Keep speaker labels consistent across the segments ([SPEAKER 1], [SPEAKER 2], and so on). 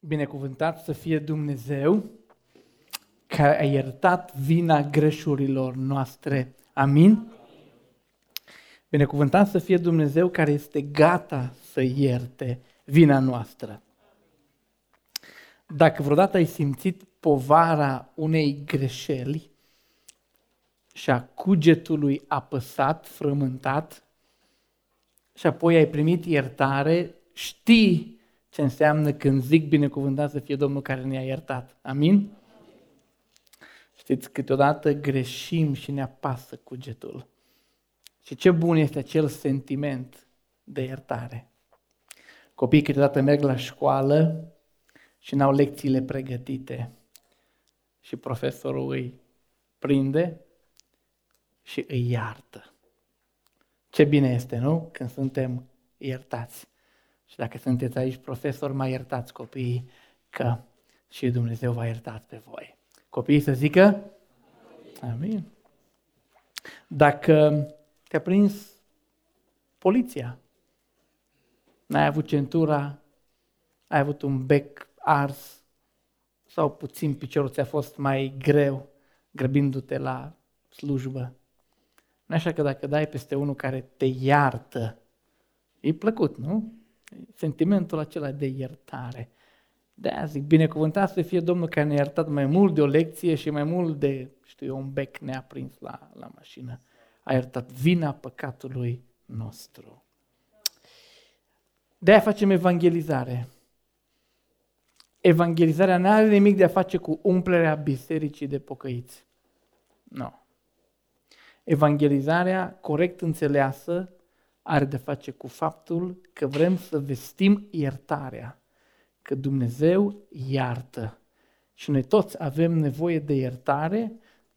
[SPEAKER 1] Binecuvântat să fie Dumnezeu care a iertat vina greșurilor noastre. Amin? Binecuvântat să fie Dumnezeu care este gata să ierte vina noastră. Dacă vreodată ai simțit povara unei greșeli și a cugetului apăsat, frământat, și apoi ai primit iertare, știi ce înseamnă când zic binecuvântat să fie Domnul care ne-a iertat. Amin? Știți, câteodată greșim și ne apasă cugetul. Și ce bun este acel sentiment de iertare. Copiii câteodată merg la școală și n-au lecțiile pregătite. Și profesorul îi prinde și îi iartă. Ce bine este, nu? Când suntem iertați. Și dacă sunteți aici profesori, mai iertați copiii că și Dumnezeu va iertat pe voi. Copiii să zică Amin. Dacă te-a prins poliția, n-ai avut centura, ai avut un bec ars sau puțin piciorul ți-a fost mai greu grăbindu-te la slujbă. Nu așa că dacă dai peste unul care te iartă, e plăcut, nu? Sentimentul acela de iertare. De aia zic, binecuvântat să fie Domnul care ne-a iertat mai mult de o lecție și mai mult de, știu eu, un bec neaprins la, la mașină. A iertat vina păcatului nostru. De aia facem evangelizare. Evangelizarea nu are nimic de a face cu umplerea bisericii de pocăiți. Nu. No. Evangelizarea corect înțeleasă are de face cu faptul că vrem să vestim iertarea, că Dumnezeu iartă. Și noi toți avem nevoie de iertare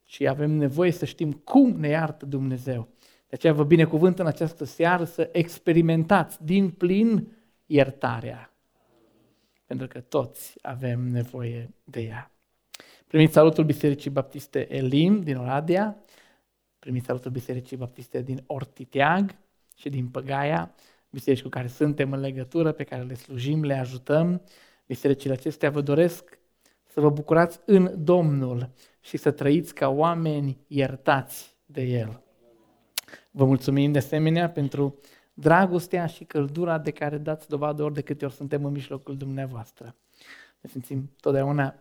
[SPEAKER 1] și avem nevoie să știm cum ne iartă Dumnezeu. De aceea vă binecuvânt în această seară să experimentați din plin iertarea. Pentru că toți avem nevoie de ea. Primiți salutul Bisericii Baptiste Elim din Oradea, primiți salutul Bisericii Baptiste din Ortiteag, și din Păgaia, biserici cu care suntem în legătură, pe care le slujim, le ajutăm. Bisericile acestea vă doresc să vă bucurați în Domnul și să trăiți ca oameni iertați de El. Vă mulțumim de asemenea pentru dragostea și căldura de care dați dovadă ori de câte ori suntem în mijlocul dumneavoastră. Ne simțim totdeauna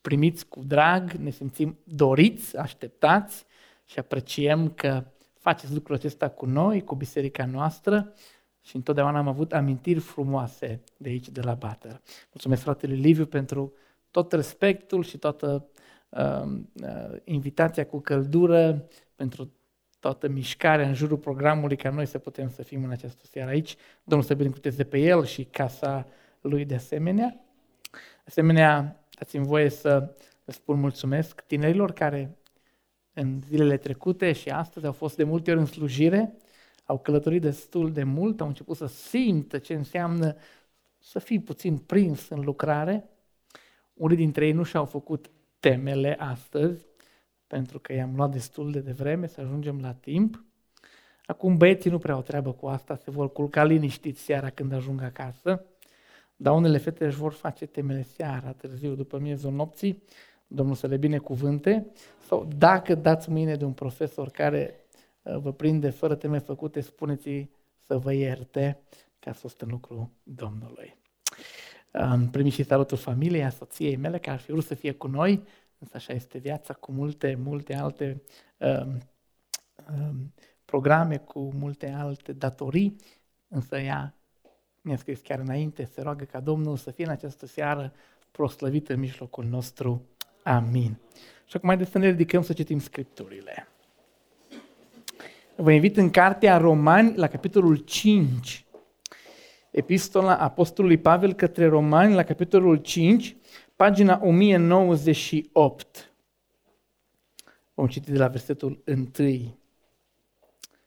[SPEAKER 1] primiți cu drag, ne simțim doriți, așteptați și apreciem că faceți lucrul acesta cu noi, cu biserica noastră și întotdeauna am avut amintiri frumoase de aici, de la Bater. Mulțumesc fratele Liviu pentru tot respectul și toată uh, uh, invitația cu căldură, pentru toată mișcarea în jurul programului ca noi să putem să fim în această seară aici. Domnul să binecuvânteze pe el și casa lui de asemenea. De asemenea, dați-mi voie să vă spun mulțumesc tinerilor care în zilele trecute și astăzi au fost de multe ori în slujire, au călătorit destul de mult, au început să simtă ce înseamnă să fii puțin prins în lucrare. Unii dintre ei nu și-au făcut temele astăzi, pentru că i-am luat destul de devreme să ajungem la timp. Acum băieții nu prea au treabă cu asta, se vor culca liniștiți seara când ajung acasă, dar unele fete își vor face temele seara, târziu, după miezul nopții, Domnul să le binecuvânte, sau dacă dați mâine de un profesor care uh, vă prinde fără teme făcute, spuneți să vă ierte ca să fost în lucru Domnului. Am primit și salutul familiei, a soției mele, care ar fi vrut să fie cu noi, însă așa este viața, cu multe, multe alte um, um, programe, cu multe alte datorii, însă ea mi-a scris chiar înainte, se roagă ca Domnul să fie în această seară proslăvit în mijlocul nostru Amin. Și acum haideți să ne ridicăm să citim Scripturile. Vă invit în Cartea Romani, la capitolul 5. Epistola Apostolului Pavel către Romani, la capitolul 5, pagina 1098. Vom citi de la versetul 1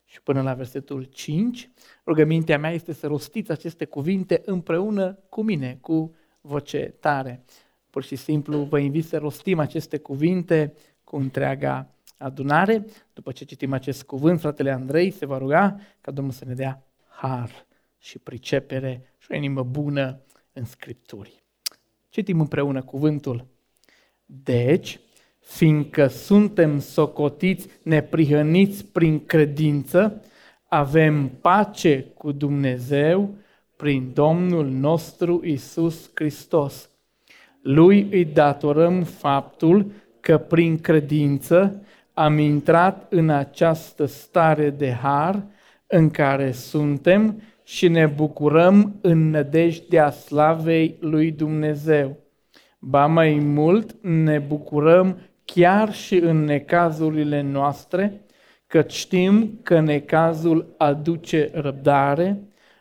[SPEAKER 1] și până la versetul 5. Rugămintea mea este să rostiți aceste cuvinte împreună cu mine, cu voce tare. Pur și simplu vă invit să rostim aceste cuvinte cu întreaga adunare. După ce citim acest cuvânt, fratele Andrei se va ruga ca Domnul să ne dea har și pricepere și o inimă bună în Scripturi. Citim împreună cuvântul. Deci, fiindcă suntem socotiți neprihăniți prin credință, avem pace cu Dumnezeu prin Domnul nostru Isus Hristos. Lui îi datorăm faptul că prin credință am intrat în această stare de har în care suntem și ne bucurăm în nădejdea slavei lui Dumnezeu. Ba mai mult, ne bucurăm chiar și în necazurile noastre, că știm că necazul aduce răbdare,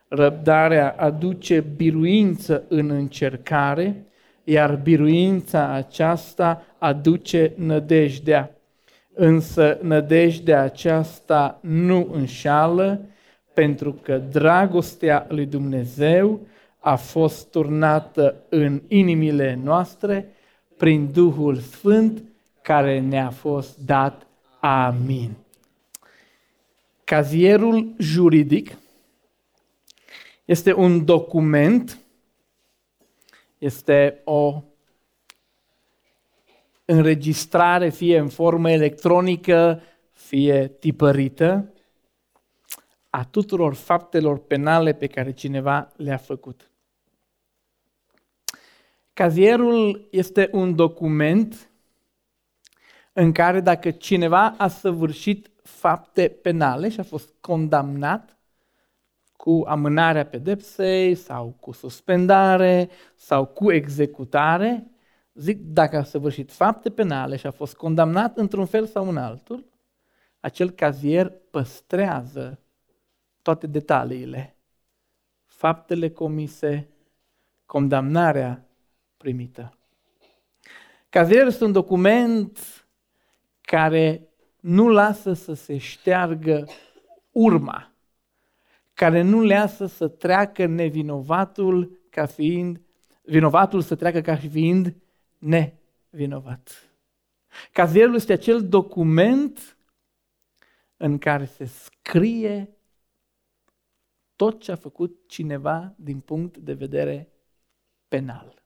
[SPEAKER 1] răbdarea aduce biruință în încercare, iar biruința aceasta aduce nădejdea. Însă nădejdea aceasta nu înșală, pentru că dragostea lui Dumnezeu a fost turnată în inimile noastre prin Duhul Sfânt care ne-a fost dat. Amin. Cazierul juridic este un document, este o înregistrare, fie în formă electronică, fie tipărită, a tuturor faptelor penale pe care cineva le-a făcut. Cazierul este un document în care dacă cineva a săvârșit fapte penale și a fost condamnat cu amânarea pedepsei sau cu suspendare sau cu executare, zic dacă a săvârșit fapte penale și a fost condamnat într-un fel sau în altul, acel cazier păstrează toate detaliile, faptele comise, condamnarea primită. Cazierul este un document care nu lasă să se șteargă urma, care nu lasă să treacă nevinovatul ca fiind, vinovatul să treacă ca fiind nevinovat. Cazierul este acel document în care se scrie tot ce a făcut cineva din punct de vedere penal.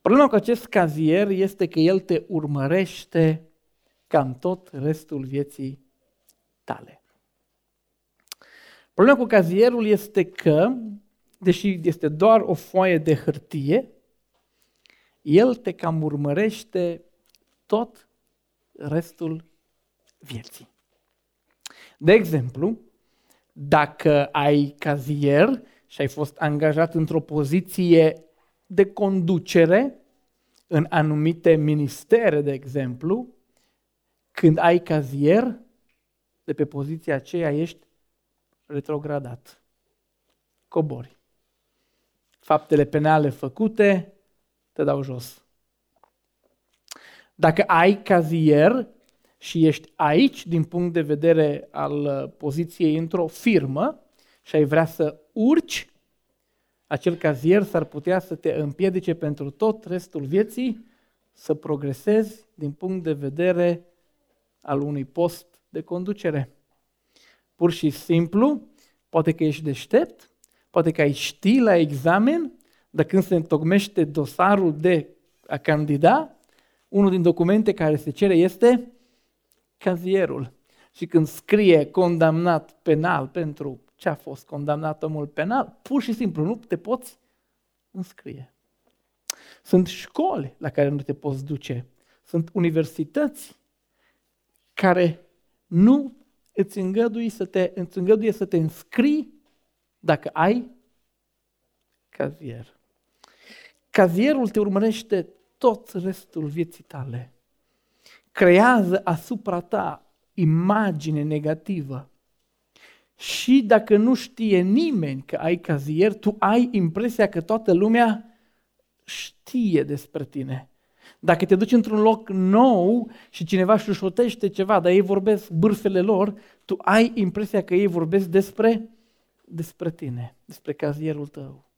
[SPEAKER 1] Problema cu acest cazier este că el te urmărește cam tot restul vieții tale. Problema cu cazierul este că, deși este doar o foaie de hârtie, el te cam urmărește tot restul vieții. De exemplu, dacă ai cazier și ai fost angajat într-o poziție de conducere în anumite ministere, de exemplu, când ai cazier, de pe poziția aceea ești retrogradat. Cobori. Faptele penale făcute te dau jos. Dacă ai cazier și ești aici din punct de vedere al uh, poziției într-o firmă și ai vrea să urci, acel cazier s-ar putea să te împiedice pentru tot restul vieții să progresezi din punct de vedere al unui post de conducere. Pur și simplu, poate că ești deștept, poate că ai ști la examen, dar când se întocmește dosarul de a candida, unul din documente care se cere este cazierul. Și când scrie condamnat penal pentru ce a fost condamnat omul penal, pur și simplu nu te poți înscrie. Sunt școli la care nu te poți duce. Sunt universități care nu îți îngăduie să te, îți îngăduie să te înscrii dacă ai cazier. Cazierul te urmărește tot restul vieții tale creează asupra ta imagine negativă. Și dacă nu știe nimeni că ai cazier, tu ai impresia că toată lumea știe despre tine. Dacă te duci într-un loc nou și cineva șușotește ceva, dar ei vorbesc bârfele lor, tu ai impresia că ei vorbesc despre, despre tine, despre cazierul tău.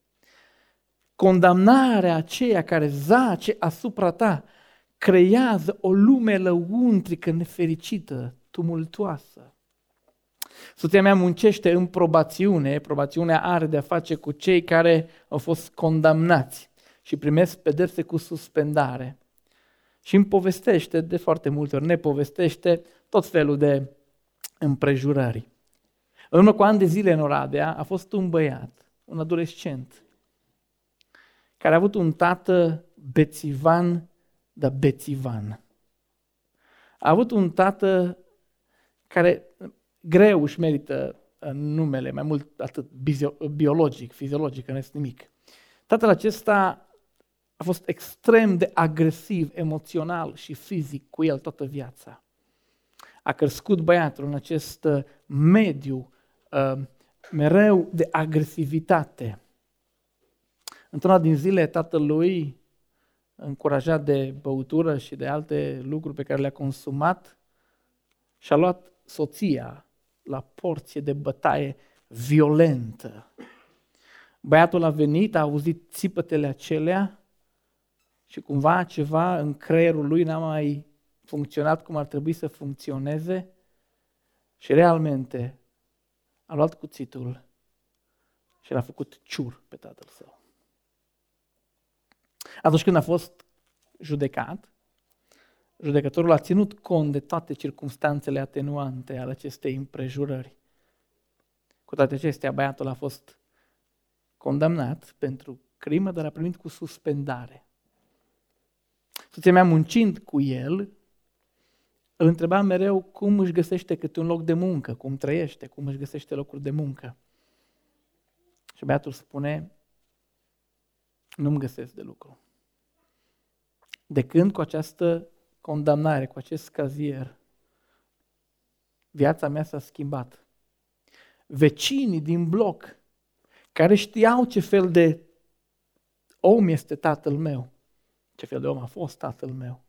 [SPEAKER 1] Condamnarea aceea care zace asupra ta creează o lume lăuntrică nefericită, tumultoasă. Soția mea muncește în probațiune, probațiunea are de-a face cu cei care au fost condamnați. și primesc pedepse cu suspendare. Și îmi povestește de foarte multe ori, ne povestește tot felul de împrejurări. În urmă cu ani de zile în Oradea a fost un băiat, un adolescent, care a avut un tată bețivan, dar bețivan. A avut un tată care greu își merită uh, numele, mai mult atât biologic, fiziologic, nu este nimic. Tatăl acesta a fost extrem de agresiv, emoțional și fizic cu el toată viața. A crescut băiatul în acest uh, mediu uh, mereu de agresivitate. Într-una din zile, tatălui, încurajat de băutură și de alte lucruri pe care le-a consumat, și-a luat soția la porție de bătaie violentă. Băiatul a venit, a auzit țipătele acelea și cumva ceva în creierul lui n-a mai funcționat cum ar trebui să funcționeze și realmente a luat cuțitul și l-a făcut ciur pe tatăl său. Atunci când a fost judecat, judecătorul a ținut cont de toate circumstanțele atenuante ale acestei împrejurări. Cu toate acestea, băiatul a fost condamnat pentru crimă, dar a primit cu suspendare. Soția mea muncind cu el, îl întreba mereu cum își găsește câte un loc de muncă, cum trăiește, cum își găsește locuri de muncă. Și băiatul spune, nu-mi găsesc de lucru. De când cu această condamnare, cu acest cazier, viața mea s-a schimbat. Vecinii din bloc, care știau ce fel de om este tatăl meu, ce fel de om a fost tatăl meu,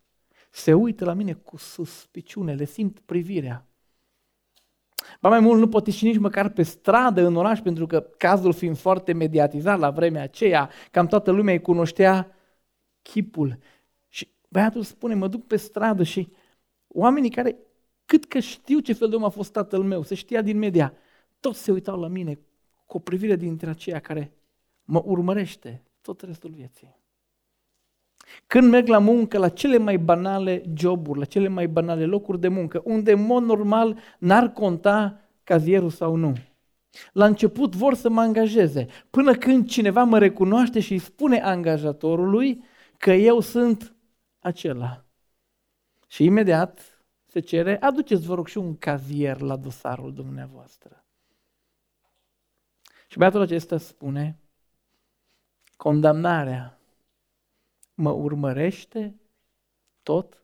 [SPEAKER 1] se uită la mine cu suspiciune, le simt privirea. Ba mai mult, nu pot ieși nici măcar pe stradă în oraș, pentru că cazul fiind foarte mediatizat la vremea aceea, cam toată lumea îi cunoștea chipul. Băiatul spune, mă duc pe stradă și oamenii care, cât că știu ce fel de om a fost tatăl meu, se știa din media, toți se uitau la mine cu o privire dintre aceia care mă urmărește tot restul vieții. Când merg la muncă, la cele mai banale joburi, la cele mai banale locuri de muncă, unde în mod normal n-ar conta cazierul sau nu. La început vor să mă angajeze, până când cineva mă recunoaște și îi spune angajatorului că eu sunt acela. Și imediat se cere, aduceți vă rog și un cazier la dosarul dumneavoastră. Și băiatul acesta spune, condamnarea mă urmărește tot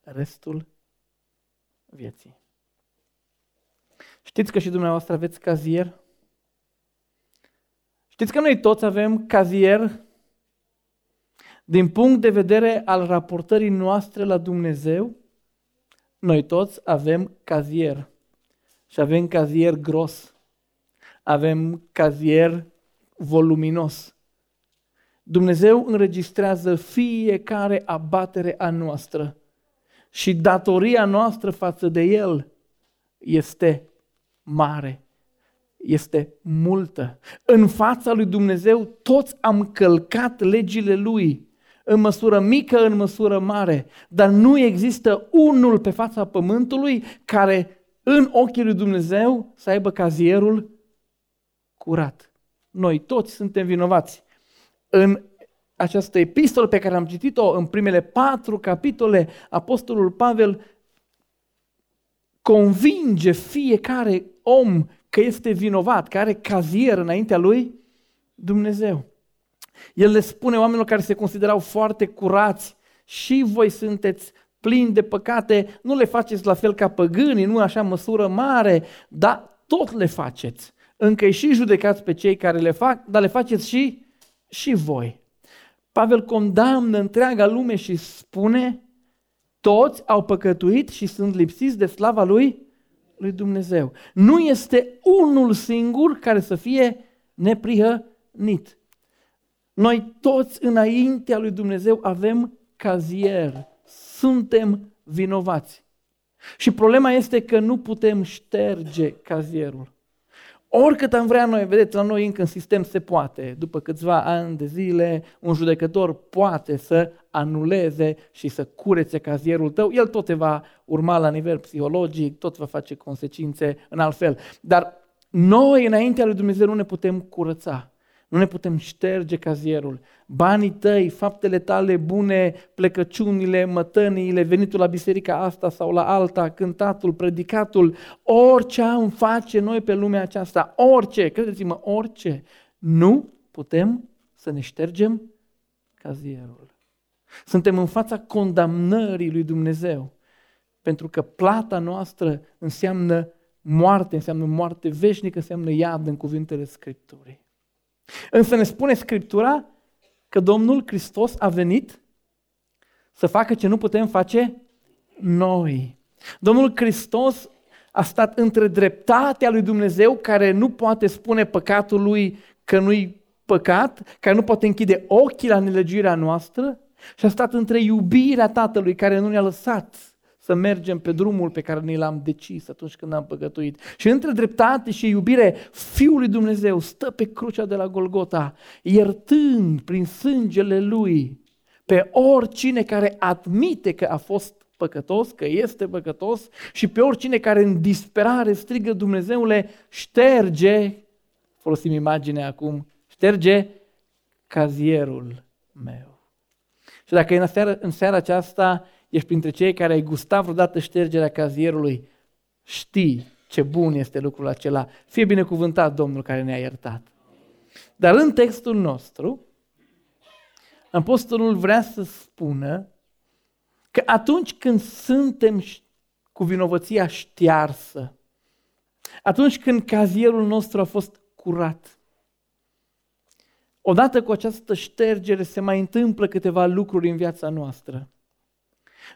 [SPEAKER 1] restul vieții. Știți că și dumneavoastră aveți cazier? Știți că noi toți avem cazier din punct de vedere al raportării noastre la Dumnezeu, noi toți avem cazier. Și avem cazier gros. Avem cazier voluminos. Dumnezeu înregistrează fiecare abatere a noastră și datoria noastră față de El este mare, este multă. În fața lui Dumnezeu toți am călcat legile Lui în măsură mică, în măsură mare, dar nu există unul pe fața pământului care în ochii lui Dumnezeu să aibă cazierul curat. Noi toți suntem vinovați. În această epistolă pe care am citit-o în primele patru capitole, Apostolul Pavel convinge fiecare om că este vinovat, că are cazier înaintea lui Dumnezeu. El le spune oamenilor care se considerau foarte curați, și voi sunteți plini de păcate, nu le faceți la fel ca păgânii, nu așa măsură mare, dar tot le faceți. Încă îi și judecați pe cei care le fac, dar le faceți și, și voi. Pavel condamnă întreaga lume și spune, toți au păcătuit și sunt lipsiți de slava lui, lui Dumnezeu. Nu este unul singur care să fie neprihănit. Noi toți înaintea lui Dumnezeu avem cazier. Suntem vinovați. Și problema este că nu putem șterge cazierul. Oricât am vrea noi, vedeți, la noi încă în sistem se poate. După câțiva ani de zile, un judecător poate să anuleze și să curețe cazierul tău. El tot te va urma la nivel psihologic, tot va face consecințe în alt fel. Dar noi, înaintea lui Dumnezeu, nu ne putem curăța. Nu ne putem șterge cazierul. Banii tăi, faptele tale bune, plecăciunile, mătăniile, venitul la biserica asta sau la alta, cântatul, predicatul, orice am face noi pe lumea aceasta, orice, credeți-mă, orice, nu putem să ne ștergem cazierul. Suntem în fața condamnării lui Dumnezeu, pentru că plata noastră înseamnă moarte, înseamnă moarte veșnică, înseamnă iad în cuvintele Scripturii. Însă ne spune Scriptura că Domnul Hristos a venit să facă ce nu putem face noi. Domnul Hristos a stat între dreptatea lui Dumnezeu, care nu poate spune păcatul lui că nu-i păcat, care nu poate închide ochii la nelegirea noastră, și a stat între iubirea Tatălui care nu ne-a lăsat să mergem pe drumul pe care ni l-am decis atunci când am păcătuit. Și între dreptate și iubire, Fiul lui Dumnezeu stă pe crucea de la Golgota, iertând prin sângele Lui pe oricine care admite că a fost păcătos, că este păcătos și pe oricine care în disperare strigă Dumnezeule, șterge, folosim imaginea acum, șterge cazierul meu. Și dacă în seara, în seara aceasta ești printre cei care ai gustat vreodată ștergerea cazierului, știi ce bun este lucrul acela. Fie binecuvântat Domnul care ne-a iertat. Dar în textul nostru, apostolul vrea să spună că atunci când suntem cu vinovăția știarsă, atunci când cazierul nostru a fost curat, odată cu această ștergere se mai întâmplă câteva lucruri în viața noastră.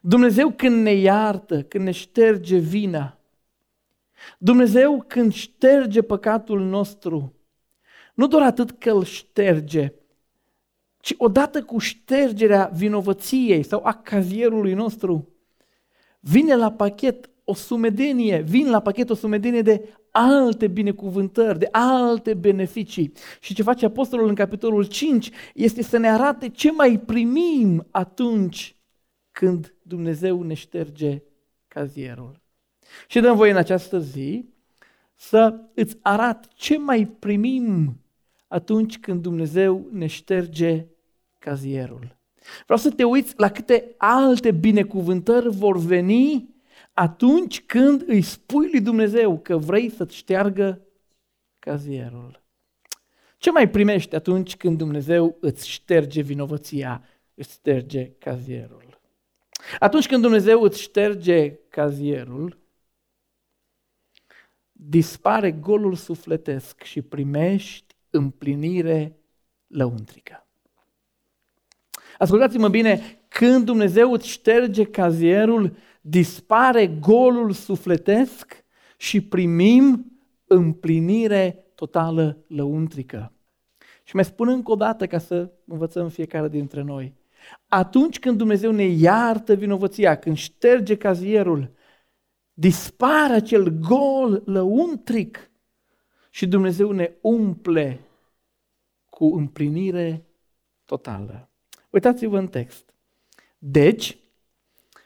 [SPEAKER 1] Dumnezeu când ne iartă, când ne șterge vina, Dumnezeu când șterge păcatul nostru, nu doar atât că îl șterge, ci odată cu ștergerea vinovăției sau a cazierului nostru, vine la pachet o sumedenie, vin la pachet o sumedenie de alte binecuvântări, de alte beneficii. Și ce face Apostolul în capitolul 5 este să ne arate ce mai primim atunci când Dumnezeu ne șterge cazierul. Și dăm voi în această zi să îți arat ce mai primim atunci când Dumnezeu ne șterge cazierul. Vreau să te uiți la câte alte binecuvântări vor veni atunci când îi spui lui Dumnezeu că vrei să-ți șteargă cazierul. Ce mai primești atunci când Dumnezeu îți șterge vinovăția, îți șterge cazierul? Atunci când Dumnezeu îți șterge cazierul, dispare golul sufletesc și primești împlinire lăuntrică. Ascultați-mă bine, când Dumnezeu îți șterge cazierul, dispare golul sufletesc și primim împlinire totală lăuntrică. Și mai spun încă o dată ca să învățăm fiecare dintre noi. Atunci când Dumnezeu ne iartă vinovăția, când șterge cazierul, dispare acel gol lăuntric și Dumnezeu ne umple cu împlinire totală. Uitați-vă în text. Deci,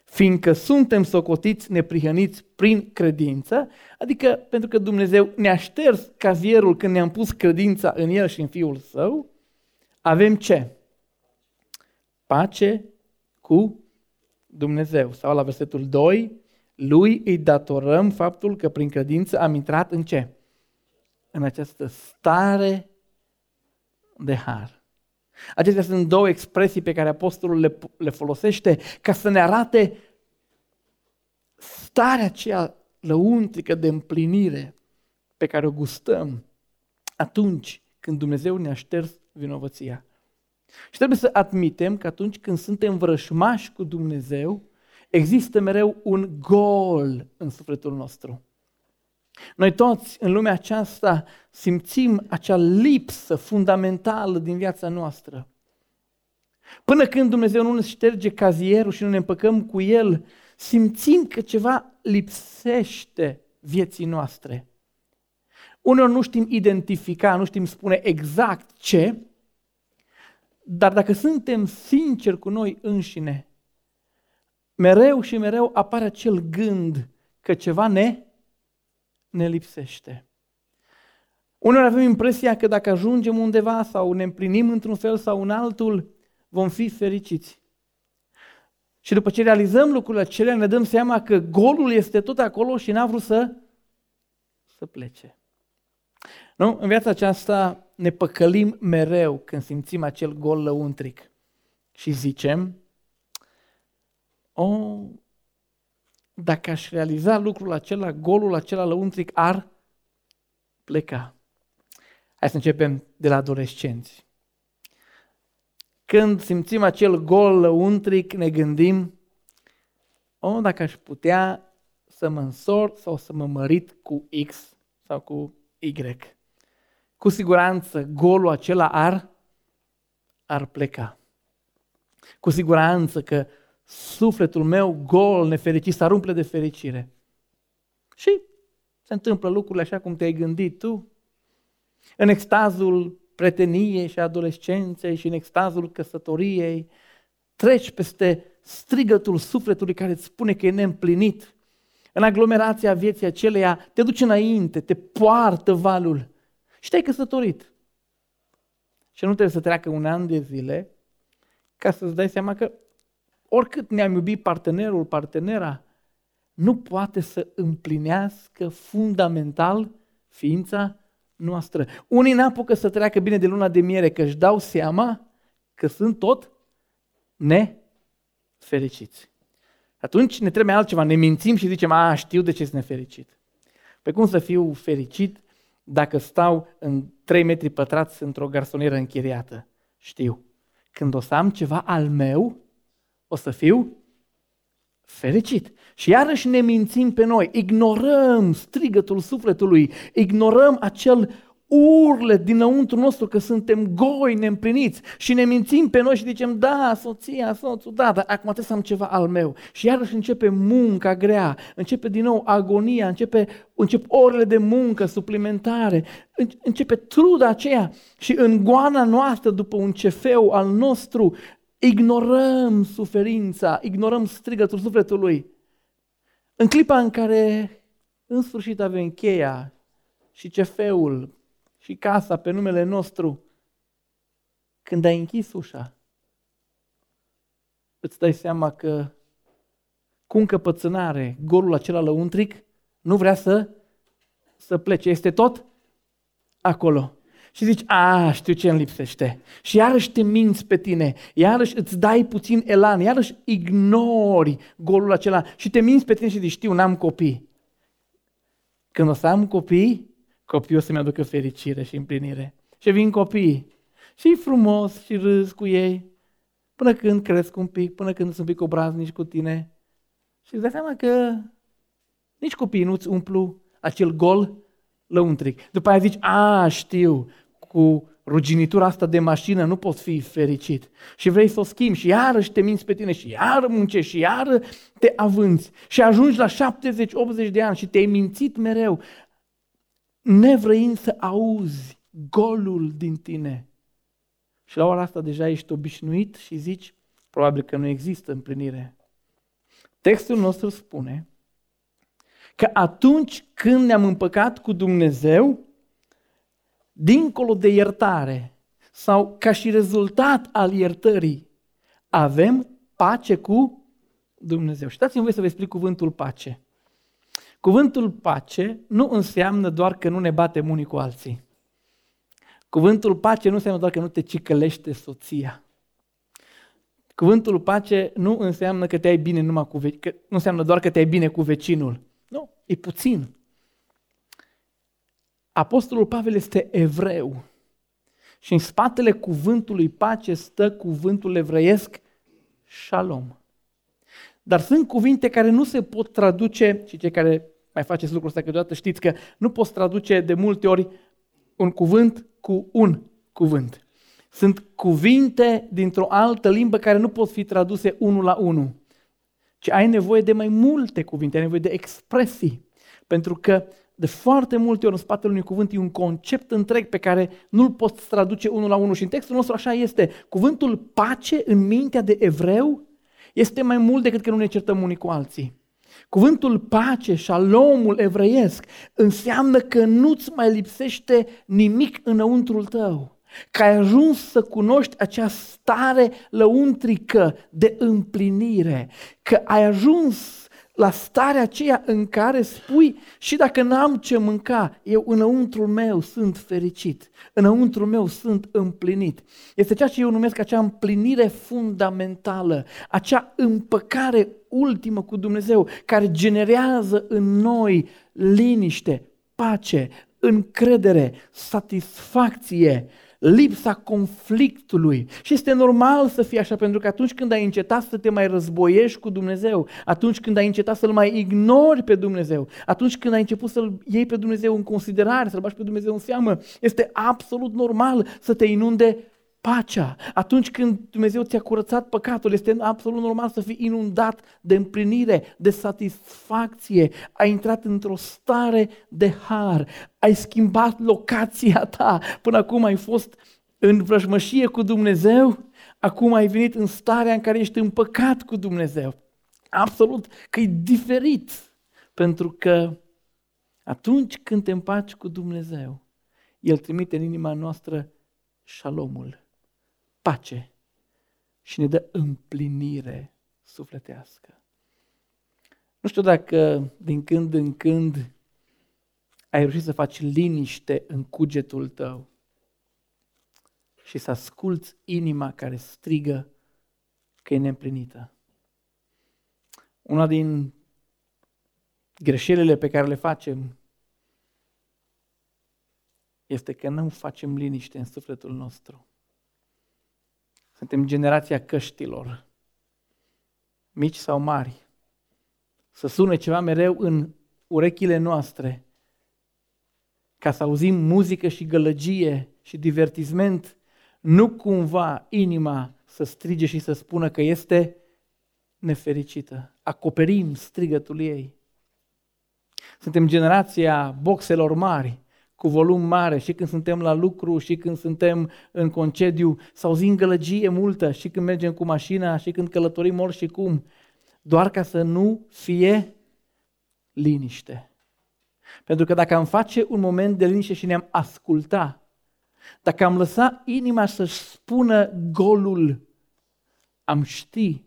[SPEAKER 1] fiindcă suntem socotiți neprihăniți prin credință, adică pentru că Dumnezeu ne-a șters cazierul când ne-am pus credința în El și în Fiul Său, avem ce? Pace cu Dumnezeu. Sau la versetul 2, lui îi datorăm faptul că prin credință am intrat în ce? În această stare de har. Acestea sunt două expresii pe care apostolul le, le folosește ca să ne arate starea aceea lăuntrică de împlinire pe care o gustăm atunci când Dumnezeu ne-a șters vinovăția. Și trebuie să admitem că atunci când suntem vrășmași cu Dumnezeu, există mereu un gol în sufletul nostru. Noi toți în lumea aceasta simțim acea lipsă fundamentală din viața noastră. Până când Dumnezeu nu ne șterge cazierul și nu ne împăcăm cu El, simțim că ceva lipsește vieții noastre. Uneori nu știm identifica, nu știm spune exact ce, dar dacă suntem sinceri cu noi înșine, mereu și mereu apare acel gând că ceva ne, ne lipsește. Uneori avem impresia că dacă ajungem undeva sau ne împlinim într-un fel sau în altul, vom fi fericiți. Și după ce realizăm lucrurile acelea, ne dăm seama că golul este tot acolo și n-a vrut să, să plece. Nu? În viața aceasta ne păcălim mereu când simțim acel gol lăuntric și zicem, oh, dacă aș realiza lucrul acela, golul acela lăuntric ar pleca. Hai să începem de la adolescenți. Când simțim acel gol lăuntric, ne gândim, oh, dacă aș putea să mă însor sau să mă mărit cu X sau cu Y. Cu siguranță golul acela ar, ar pleca. Cu siguranță că sufletul meu gol, nefericit, s-ar umple de fericire. Și se întâmplă lucrurile așa cum te-ai gândit tu. În extazul preteniei și adolescenței și în extazul căsătoriei, treci peste strigătul sufletului care îți spune că e neîmplinit. În aglomerația vieții aceleia te duci înainte, te poartă valul și te-ai căsătorit. Și nu trebuie să treacă un an de zile ca să-ți dai seama că oricât ne-am iubit partenerul, partenera, nu poate să împlinească fundamental ființa noastră. Unii n-apucă să treacă bine de luna de miere, că își dau seama că sunt tot nefericiți. Atunci ne trebuie altceva, ne mințim și zicem, a, știu de ce sunt nefericit. Pe cum să fiu fericit dacă stau în 3 metri pătrați într-o garsonieră închiriată? Știu. Când o să am ceva al meu, o să fiu fericit. Și iarăși ne mințim pe noi, ignorăm strigătul sufletului, ignorăm acel urlet dinăuntru nostru că suntem goi neîmpliniți și ne mințim pe noi și zicem, da, soția, soțul, da, dar acum trebuie să am ceva al meu. Și iarăși începe munca grea, începe din nou agonia, începe, încep orele de muncă suplimentare, începe truda aceea și în goana noastră după un cefeu al nostru ignorăm suferința, ignorăm strigătul sufletului. În clipa în care în sfârșit avem cheia și cefeul și casa pe numele nostru, când ai închis ușa, îți dai seama că cu încăpățânare, golul acela lăuntric nu vrea să, să plece. Este tot acolo și zici, a, știu ce îmi lipsește. Și iarăși te minți pe tine, iarăși îți dai puțin elan, iarăși ignori golul acela și te minți pe tine și zici, știu, n-am copii. Când o să am copii, copiii o să-mi aducă fericire și împlinire. Și vin copii și frumos și râs cu ei, până când cresc un pic, până când sunt un pic obraznici cu tine. Și îți dai seama că nici copiii nu-ți umplu acel gol lăuntric. După aia zici, a, știu, cu ruginitura asta de mașină nu poți fi fericit. Și vrei să o schimbi și iarăși te minți pe tine și iară muncești și iară te avânți. Și ajungi la 70-80 de ani și te-ai mințit mereu, nevrăind să auzi golul din tine. Și la ora asta deja ești obișnuit și zici, probabil că nu există împlinire. Textul nostru spune că atunci când ne-am împăcat cu Dumnezeu, dincolo de iertare sau ca și rezultat al iertării, avem pace cu Dumnezeu. Și dați-mi voi să vă explic cuvântul pace. Cuvântul pace nu înseamnă doar că nu ne batem unii cu alții. Cuvântul pace nu înseamnă doar că nu te cicălește soția. Cuvântul pace nu înseamnă că te ai bine numai cu ve- că nu înseamnă doar că te ai bine cu vecinul. Nu, e puțin. Apostolul Pavel este evreu și în spatele cuvântului pace stă cuvântul evreiesc shalom. Dar sunt cuvinte care nu se pot traduce, și cei care mai faceți lucrul ăsta câteodată știți că nu poți traduce de multe ori un cuvânt cu un cuvânt. Sunt cuvinte dintr-o altă limbă care nu pot fi traduse unul la unul, ci ai nevoie de mai multe cuvinte, ai nevoie de expresii. Pentru că de foarte multe ori în spatele unui cuvânt e un concept întreg pe care nu-l poți traduce unul la unul. Și în textul nostru așa este. Cuvântul pace în mintea de evreu este mai mult decât că nu ne certăm unii cu alții. Cuvântul pace, șalomul evreiesc, înseamnă că nu-ți mai lipsește nimic înăuntrul tău. Că ai ajuns să cunoști acea stare lăuntrică de împlinire. Că ai ajuns la starea aceea în care spui și dacă n-am ce mânca, eu înăuntru meu sunt fericit, înăuntru meu sunt împlinit. Este ceea ce eu numesc acea împlinire fundamentală, acea împăcare ultimă cu Dumnezeu, care generează în noi liniște, pace, încredere, satisfacție, lipsa conflictului. Și este normal să fie așa, pentru că atunci când ai încetat să te mai războiești cu Dumnezeu, atunci când ai încetat să-L mai ignori pe Dumnezeu, atunci când ai început să-L iei pe Dumnezeu în considerare, să-L bagi pe Dumnezeu în seamă, este absolut normal să te inunde pacea. Atunci când Dumnezeu ți-a curățat păcatul, este absolut normal să fii inundat de împlinire, de satisfacție. Ai intrat într-o stare de har, ai schimbat locația ta. Până acum ai fost în vrăjmășie cu Dumnezeu, acum ai venit în starea în care ești împăcat cu Dumnezeu. Absolut că e diferit, pentru că atunci când te împaci cu Dumnezeu, El trimite în inima noastră șalomul pace și ne dă împlinire sufletească. Nu știu dacă din când în când ai reușit să faci liniște în cugetul tău și să asculți inima care strigă că e neîmplinită. Una din greșelile pe care le facem este că nu facem liniște în sufletul nostru. Suntem generația căștilor, mici sau mari. Să sune ceva mereu în urechile noastre, ca să auzim muzică și gălăgie și divertisment, nu cumva inima să strige și să spună că este nefericită. Acoperim strigătul ei. Suntem generația boxelor mari, cu volum mare și când suntem la lucru și când suntem în concediu, să auzim gălăgie multă și când mergem cu mașina și când călătorim ori și cum, doar ca să nu fie liniște. Pentru că dacă am face un moment de liniște și ne-am asculta, dacă am lăsat inima să-și spună golul, am ști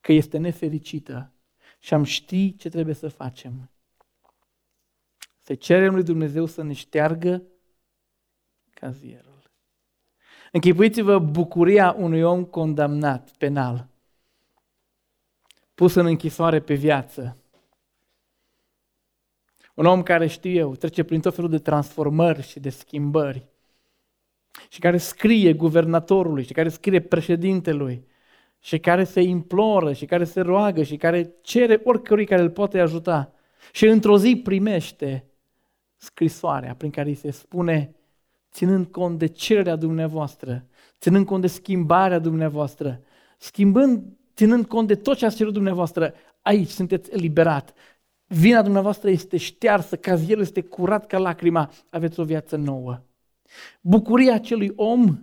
[SPEAKER 1] că este nefericită și am ști ce trebuie să facem. Să cerem lui Dumnezeu să ne șteargă cazierul. Închipuiți-vă bucuria unui om condamnat penal, pus în închisoare pe viață. Un om care, știu eu, trece prin tot felul de transformări și de schimbări și care scrie guvernatorului și care scrie președintelui și care se imploră și care se roagă și care cere oricărui care îl poate ajuta și într-o zi primește scrisoarea prin care îi se spune, ținând cont de cererea dumneavoastră, ținând cont de schimbarea dumneavoastră, schimbând, ținând cont de tot ce ați cerut dumneavoastră, aici sunteți eliberat. Vina dumneavoastră este ștearsă, cazierul este curat ca lacrima, aveți o viață nouă. Bucuria acelui om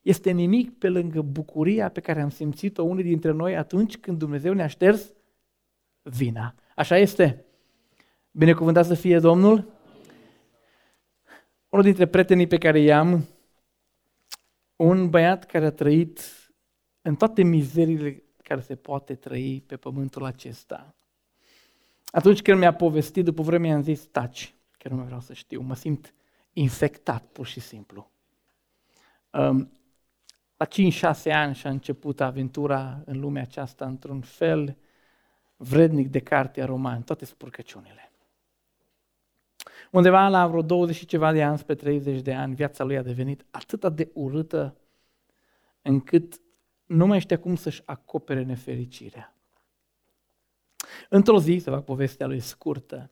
[SPEAKER 1] este nimic pe lângă bucuria pe care am simțit-o unii dintre noi atunci când Dumnezeu ne-a șters vina. Așa este. Binecuvântat să fie Domnul. Unul dintre prietenii pe care i-am, un băiat care a trăit în toate mizerile care se poate trăi pe pământul acesta. Atunci când mi-a povestit, după vreme i-am zis, taci, că nu mai vreau să știu, mă simt infectat pur și simplu. Um, la 5-6 ani și-a început aventura în lumea aceasta într-un fel vrednic de cartea roman, toate spurcăciunile. Undeva la vreo 20 și ceva de ani, spre 30 de ani, viața lui a devenit atât de urâtă încât nu mai știa cum să-și acopere nefericirea. Într-o zi, să fac povestea lui scurtă,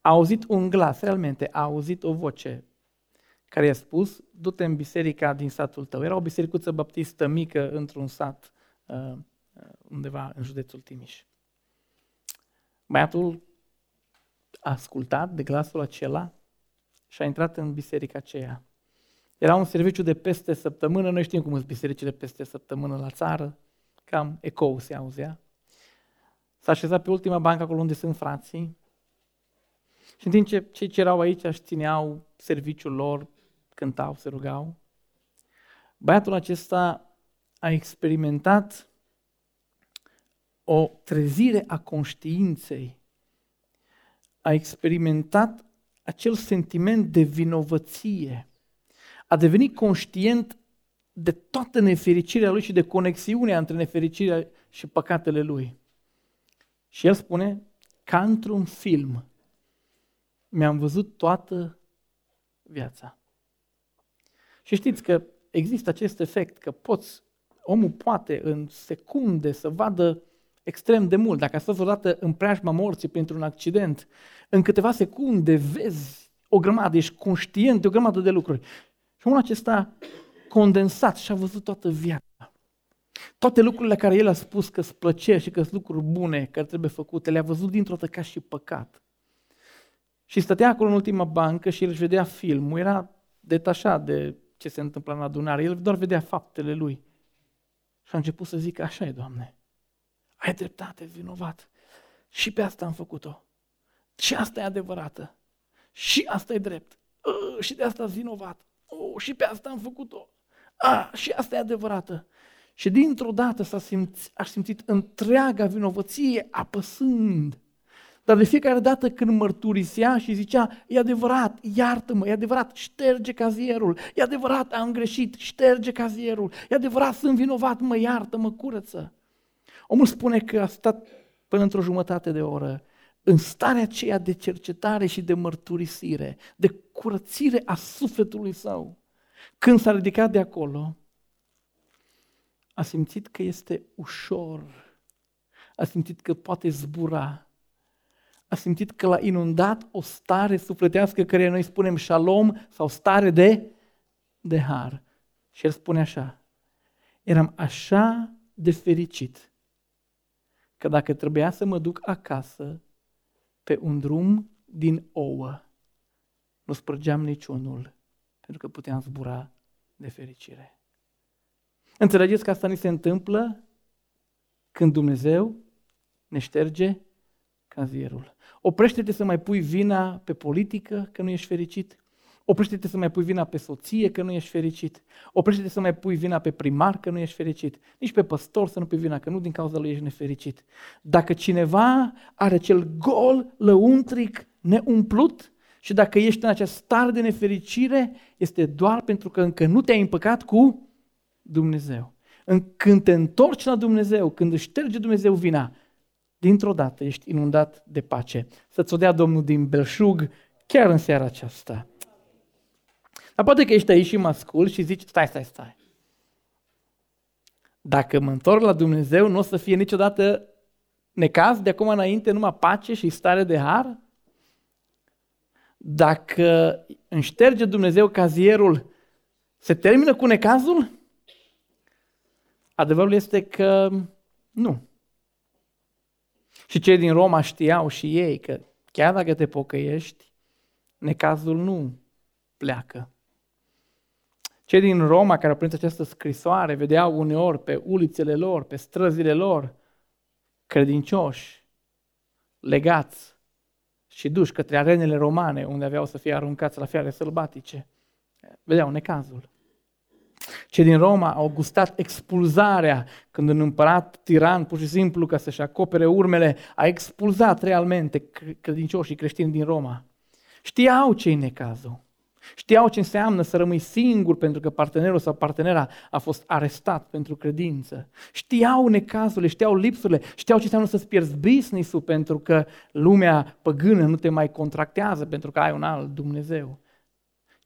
[SPEAKER 1] a auzit un glas, realmente a auzit o voce care i-a spus, du-te în biserica din satul tău. Era o bisericuță baptistă mică într-un sat uh, undeva în județul Timiș. Băiatul a ascultat de glasul acela și a intrat în biserica aceea. Era un serviciu de peste săptămână, noi știm cum sunt bisericile peste săptămână la țară, cam ecou se auzea. S-a așezat pe ultima bancă acolo unde sunt frații și în timp ce cei ce erau aici își țineau serviciul lor, cântau, se rugau, băiatul acesta a experimentat o trezire a conștiinței, a experimentat acel sentiment de vinovăție, a devenit conștient de toată nefericirea lui și de conexiunea între nefericirea și păcatele lui. Și el spune, ca într-un film, mi-am văzut toată viața. Și știți că există acest efect, că poți, omul poate în secunde să vadă extrem de mult. Dacă a fost vreodată în preajma morții pentru un accident, în câteva secunde vezi o grămadă, ești conștient de o grămadă de lucruri. Și omul acesta condensat și a văzut toată viața. Toate lucrurile care el a spus că îți plăcea și că sunt lucruri bune care trebuie făcute, le-a văzut dintr-o dată ca și păcat. Și stătea acolo în ultima bancă și el își vedea filmul, era detașat de ce se întâmplă în adunare, el doar vedea faptele lui. Și a început să zică, așa e, Doamne, ai dreptate, vinovat. Și pe asta am făcut-o. Și asta e adevărată. Și asta e drept. Uh, și de asta vinovat. Uh, și pe asta am făcut-o. Ah, și asta e adevărată. Și dintr-o dată s-a simțit, aș simțit întreaga vinovăție apăsând. Dar de fiecare dată când mărturisea și zicea, e adevărat, iartă-mă, e adevărat, șterge cazierul, e adevărat, am greșit, șterge cazierul, e adevărat, sunt vinovat, mă iartă-mă, curăță. Omul spune că a stat până într-o jumătate de oră în starea aceea de cercetare și de mărturisire, de curățire a sufletului său. Când s-a ridicat de acolo, a simțit că este ușor, a simțit că poate zbura, a simțit că l-a inundat o stare sufletească care noi spunem shalom sau stare de, de har. Și el spune așa, eram așa de fericit că dacă trebuia să mă duc acasă pe un drum din ouă, nu spărgeam niciunul, pentru că puteam zbura de fericire. Înțelegeți că asta ni se întâmplă când Dumnezeu ne șterge cazierul. Oprește-te să mai pui vina pe politică că nu ești fericit. Oprește-te să mai pui vina pe soție că nu ești fericit. Oprește-te să mai pui vina pe primar că nu ești fericit. Nici pe păstor să nu pui vina că nu din cauza lui ești nefericit. Dacă cineva are cel gol, lăuntric, neumplut și dacă ești în această stare de nefericire, este doar pentru că încă nu te-ai împăcat cu Dumnezeu. Când te întorci la Dumnezeu, când își șterge Dumnezeu vina, dintr-o dată ești inundat de pace. Să-ți o dea Domnul din belșug chiar în seara aceasta. Dar poate că ești aici și mă ascult și zici, stai, stai, stai. Dacă mă întorc la Dumnezeu, nu o să fie niciodată necaz de acum înainte, numai pace și stare de har? Dacă îmi șterge Dumnezeu cazierul, se termină cu necazul? Adevărul este că nu. Și cei din Roma știau și ei că chiar dacă te pocăiești, necazul nu pleacă. Cei din Roma care au primit această scrisoare vedeau uneori pe ulițele lor, pe străzile lor, credincioși, legați și duși către arenele romane, unde aveau să fie aruncați la fiare sălbatice. Vedeau necazul. Cei din Roma au gustat expulzarea când un împărat tiran, pur și simplu ca să-și acopere urmele, a expulzat realmente credincioșii creștini din Roma. Știau ce-i necazul. Știau ce înseamnă să rămâi singur pentru că partenerul sau partenera a fost arestat pentru credință. Știau necazurile, știau lipsurile, știau ce înseamnă să-ți pierzi business-ul pentru că lumea păgână nu te mai contractează pentru că ai un alt Dumnezeu.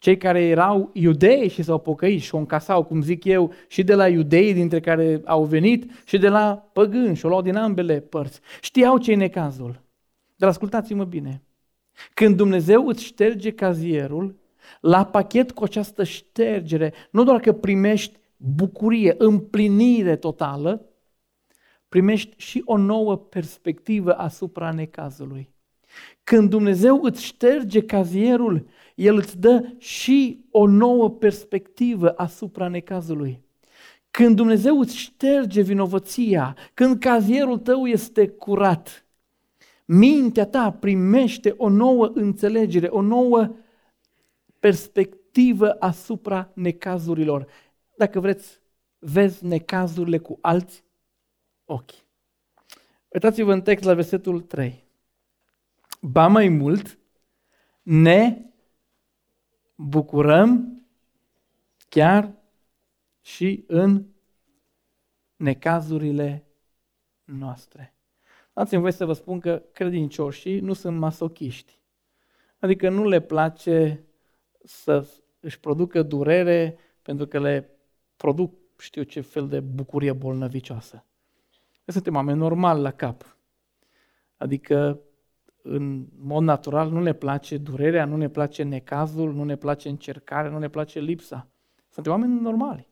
[SPEAKER 1] Cei care erau iudei și s-au pocăit și o încasau, cum zic eu, și de la iudei dintre care au venit și de la păgâni și o luau din ambele părți. Știau ce e necazul. Dar ascultați-mă bine. Când Dumnezeu îți șterge cazierul, la pachet cu această ștergere, nu doar că primești bucurie, împlinire totală, primești și o nouă perspectivă asupra necazului. Când Dumnezeu îți șterge cazierul, El îți dă și o nouă perspectivă asupra necazului. Când Dumnezeu îți șterge vinovăția, când cazierul tău este curat, mintea ta primește o nouă înțelegere, o nouă perspectivă asupra necazurilor. Dacă vreți, vezi necazurile cu alți ochi. Uitați-vă în text la versetul 3. Ba mai mult, ne bucurăm chiar și în necazurile noastre. Dați-mi voi să vă spun că credincioșii nu sunt masochiști. Adică nu le place să își producă durere pentru că le produc știu ce fel de bucurie bolnăvicioasă. Suntem oameni normal la cap. Adică în mod natural nu ne place durerea, nu ne place necazul, nu ne place încercarea, nu ne place lipsa. Suntem oameni normali.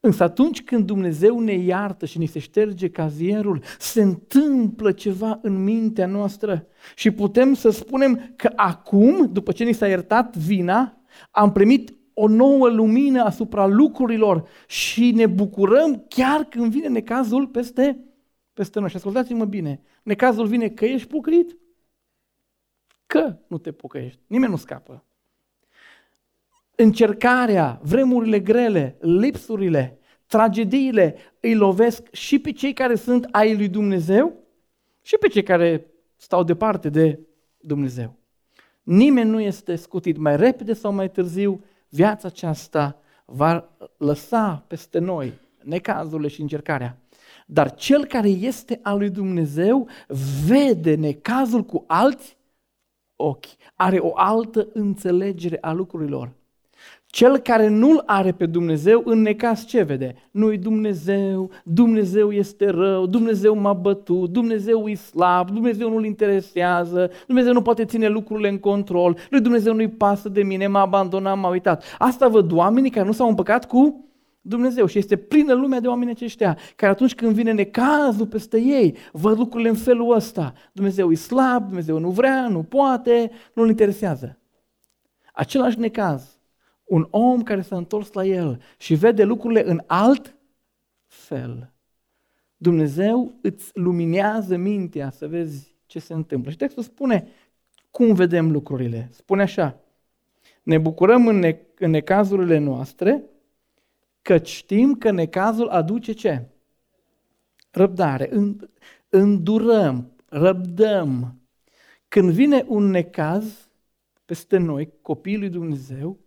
[SPEAKER 1] Însă atunci când Dumnezeu ne iartă și ni se șterge cazierul, se întâmplă ceva în mintea noastră și putem să spunem că acum, după ce ni s-a iertat vina, am primit o nouă lumină asupra lucrurilor și ne bucurăm chiar când vine necazul peste, peste noi. Și ascultați-mă bine, necazul vine că ești pocăit, că nu te pocăiești. Nimeni nu scapă încercarea, vremurile grele, lipsurile, tragediile îi lovesc și pe cei care sunt ai lui Dumnezeu și pe cei care stau departe de Dumnezeu. Nimeni nu este scutit mai repede sau mai târziu. Viața aceasta va lăsa peste noi necazurile și încercarea. Dar cel care este al lui Dumnezeu vede necazul cu alți ochi, are o altă înțelegere a lucrurilor. Cel care nu-L are pe Dumnezeu, în necas ce vede? Nu-i Dumnezeu, Dumnezeu este rău, Dumnezeu m-a bătut, Dumnezeu e slab, Dumnezeu nu-L interesează, Dumnezeu nu poate ține lucrurile în control, lui Dumnezeu nu-i pasă de mine, m-a abandonat, m-a uitat. Asta văd oamenii care nu s-au împăcat cu Dumnezeu și este plină lumea de oameni aceștia, care atunci când vine necazul peste ei, văd lucrurile în felul ăsta. Dumnezeu e slab, Dumnezeu nu vrea, nu poate, nu-L interesează. Același necaz un om care s-a întors la el și vede lucrurile în alt fel. Dumnezeu îți luminează mintea să vezi ce se întâmplă. Și textul spune cum vedem lucrurile. Spune așa, ne bucurăm în, ne- în necazurile noastre, că știm că necazul aduce ce? Răbdare. Îndurăm, răbdăm. Când vine un necaz peste noi, copiii lui Dumnezeu,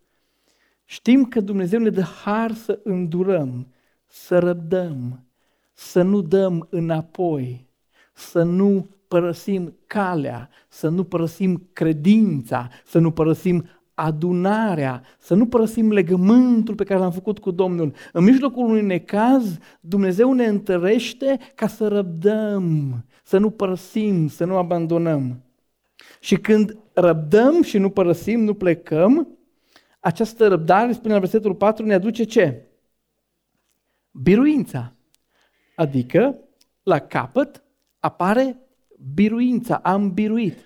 [SPEAKER 1] Știm că Dumnezeu ne dă har să îndurăm, să răbdăm, să nu dăm înapoi, să nu părăsim calea, să nu părăsim credința, să nu părăsim adunarea, să nu părăsim legământul pe care l-am făcut cu Domnul. În mijlocul unui necaz, Dumnezeu ne întărește ca să răbdăm, să nu părăsim, să nu abandonăm. Și când răbdăm și nu părăsim, nu plecăm, această răbdare, spune la versetul 4, ne aduce ce? Biruința. Adică, la capăt apare biruința, am biruit.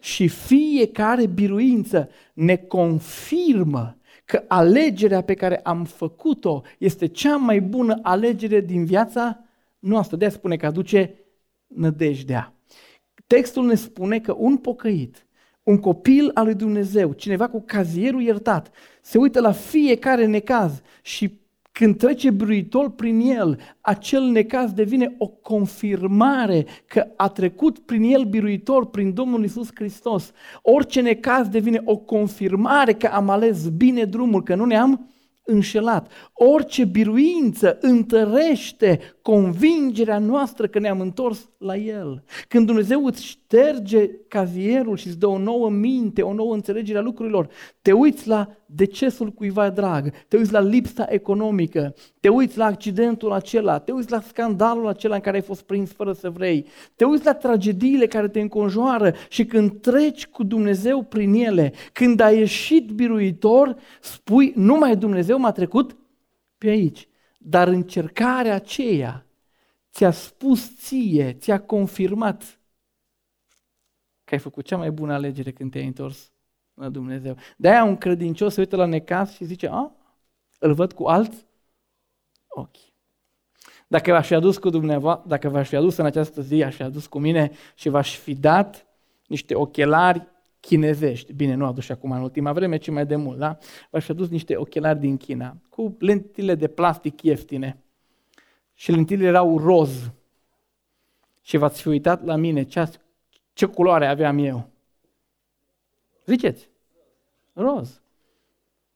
[SPEAKER 1] Și fiecare biruință ne confirmă că alegerea pe care am făcut-o este cea mai bună alegere din viața noastră. De spune că aduce nădejdea. Textul ne spune că un pocăit un copil al lui Dumnezeu, cineva cu cazierul iertat, se uită la fiecare necaz și când trece bruitor prin el, acel necaz devine o confirmare că a trecut prin el biruitor, prin Domnul Isus Hristos. Orice necaz devine o confirmare că am ales bine drumul, că nu ne-am înșelat. Orice biruință întărește convingerea noastră că ne-am întors la El. Când Dumnezeu îți șterge cazierul și îți dă o nouă minte, o nouă înțelegere a lucrurilor, te uiți la decesul cuiva drag, te uiți la lipsa economică, te uiți la accidentul acela, te uiți la scandalul acela în care ai fost prins fără să vrei, te uiți la tragediile care te înconjoară și când treci cu Dumnezeu prin ele, când ai ieșit biruitor, spui, numai Dumnezeu m-a trecut pe aici. Dar încercarea aceea ți-a spus ție, ți-a confirmat că ai făcut cea mai bună alegere când te-ai întors la Dumnezeu. De-aia un credincios se uită la necaz și zice, a, îl văd cu alți ochi. Dacă v-aș fi adus cu dumneavoastră, dacă v-aș fi adus în această zi, aș fi adus cu mine și v-aș fi dat niște ochelari chinezești. Bine, nu adus acum în ultima vreme, ci mai de mult, da? V-aș fi adus niște ochelari din China, cu lentile de plastic ieftine. Și lentilele erau roz. Și v-ați fi uitat la mine ce, ce culoare aveam eu. Ziceți? Roz.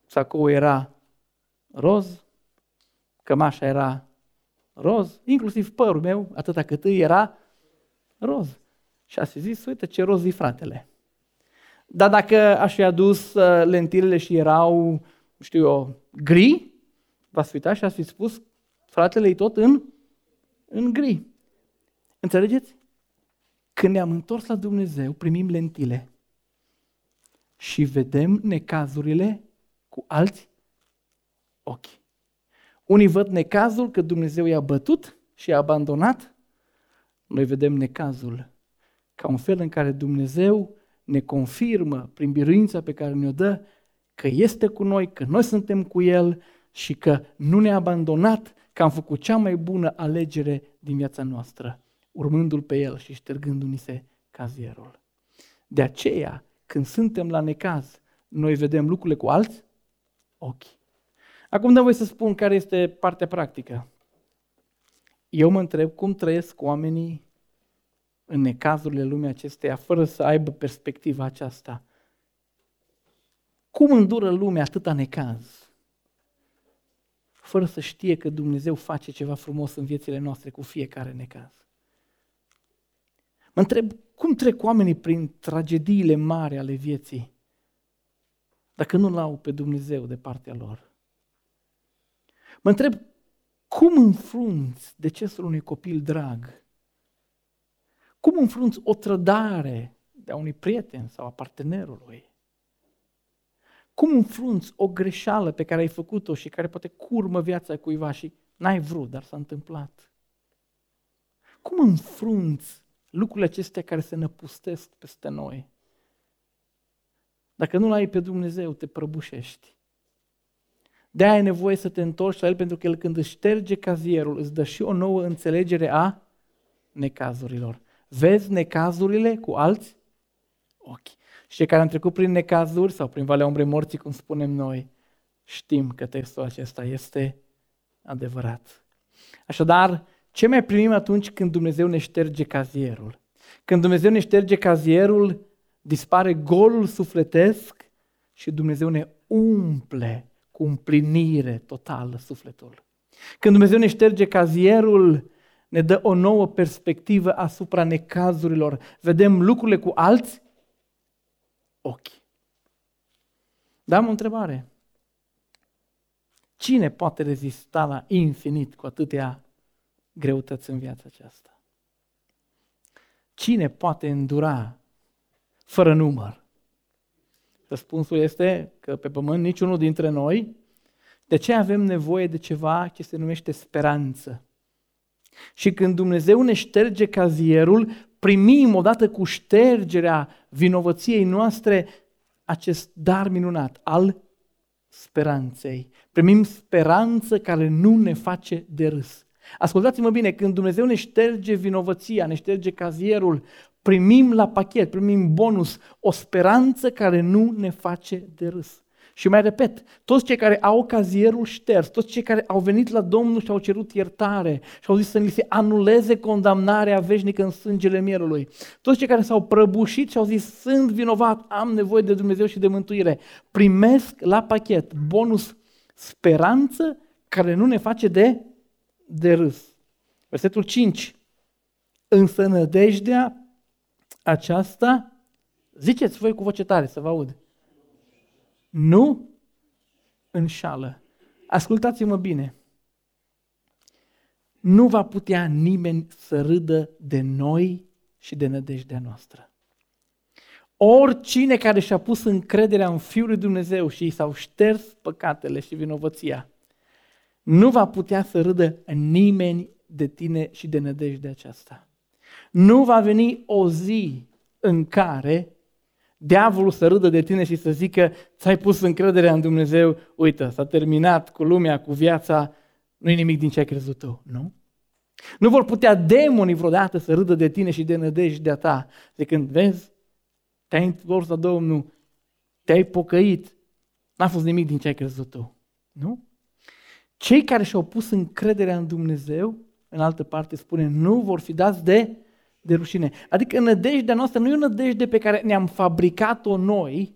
[SPEAKER 1] Sacou era roz, cămașa era roz, inclusiv părul meu, atâta cât îi era roz. Și a zis, uite ce roz e fratele. Dar dacă aș fi adus uh, lentilele și erau, nu știu eu, gri, v-ați fi uitat și ați fi spus, fratele e tot în, în gri. Înțelegeți? Când ne-am întors la Dumnezeu, primim lentile și vedem necazurile cu alți ochi. Unii văd necazul că Dumnezeu i-a bătut și i-a abandonat. Noi vedem necazul ca un fel în care Dumnezeu ne confirmă prin biruința pe care ne-o dă că este cu noi, că noi suntem cu El și că nu ne-a abandonat, că am făcut cea mai bună alegere din viața noastră, urmându-L pe El și ștergându-ni se cazierul. De aceea, când suntem la necaz, noi vedem lucrurile cu alți ochi. Acum dă voi să spun care este partea practică. Eu mă întreb cum trăiesc oamenii în necazurile lumii acesteia, fără să aibă perspectiva aceasta. Cum îndură lumea atâta necaz? Fără să știe că Dumnezeu face ceva frumos în viețile noastre cu fiecare necaz. Mă întreb cum trec oamenii prin tragediile mari ale vieții dacă nu l-au pe Dumnezeu de partea lor. Mă întreb cum înfrunți decesul unui copil drag? Cum înfrunți o trădare de a unui prieten sau a partenerului? Cum înfrunți o greșeală pe care ai făcut-o și care poate curmă viața cuiva și n-ai vrut, dar s-a întâmplat? Cum înfrunți lucrurile acestea care se năpustesc peste noi? Dacă nu-L ai pe Dumnezeu, te prăbușești. De aia ai nevoie să te întorci la El, pentru că El când își șterge cazierul, îți dă și o nouă înțelegere a necazurilor. Vezi necazurile cu alți ochi. Și cei care am trecut prin necazuri sau prin Valea Umbrei Morții, cum spunem noi, știm că textul acesta este adevărat. Așadar, ce mai primim atunci când Dumnezeu ne șterge cazierul? Când Dumnezeu ne șterge cazierul, dispare golul sufletesc și Dumnezeu ne umple cu împlinire totală sufletul. Când Dumnezeu ne șterge cazierul, ne dă o nouă perspectivă asupra necazurilor. Vedem lucrurile cu alți ochi. Dar am o întrebare. Cine poate rezista la infinit cu atâtea greutăți în viața aceasta? Cine poate îndura fără număr? Răspunsul este că pe pământ niciunul dintre noi. De ce avem nevoie de ceva ce se numește speranță? Și când Dumnezeu ne șterge cazierul, primim odată cu ștergerea vinovăției noastre acest dar minunat al speranței. Primim speranță care nu ne face de râs. Ascultați-mă bine, când Dumnezeu ne șterge vinovăția, ne șterge cazierul, primim la pachet, primim bonus o speranță care nu ne face de râs. Și mai repet, toți cei care au cazierul șters, toți cei care au venit la Domnul și au cerut iertare și au zis să li se anuleze condamnarea veșnică în sângele mierului, toți cei care s-au prăbușit și au zis sunt vinovat, am nevoie de Dumnezeu și de mântuire, primesc la pachet bonus speranță care nu ne face de, de râs. Versetul 5. Însă nădejdea aceasta, ziceți voi cu voce tare să vă aud, nu înșală. Ascultați-mă bine. Nu va putea nimeni să râdă de noi și de nădejdea noastră. Oricine care și-a pus încrederea în Fiul lui Dumnezeu și i s-au șters păcatele și vinovăția, nu va putea să râdă nimeni de tine și de nădejdea aceasta. Nu va veni o zi în care diavolul să râdă de tine și să zică ți-ai pus încrederea în Dumnezeu, uite, s-a terminat cu lumea, cu viața, nu e nimic din ce ai crezut tu, nu? Nu vor putea demonii vreodată să râdă de tine și de nădejdea ta, de când vezi, te-ai întors la Domnul, te-ai pocăit, n-a fost nimic din ce ai crezut tu, nu? Cei care și-au pus încrederea în Dumnezeu, în altă parte spune, nu vor fi dați de de rușine. Adică nădejdea noastră nu e o nădejde pe care ne-am fabricat-o noi,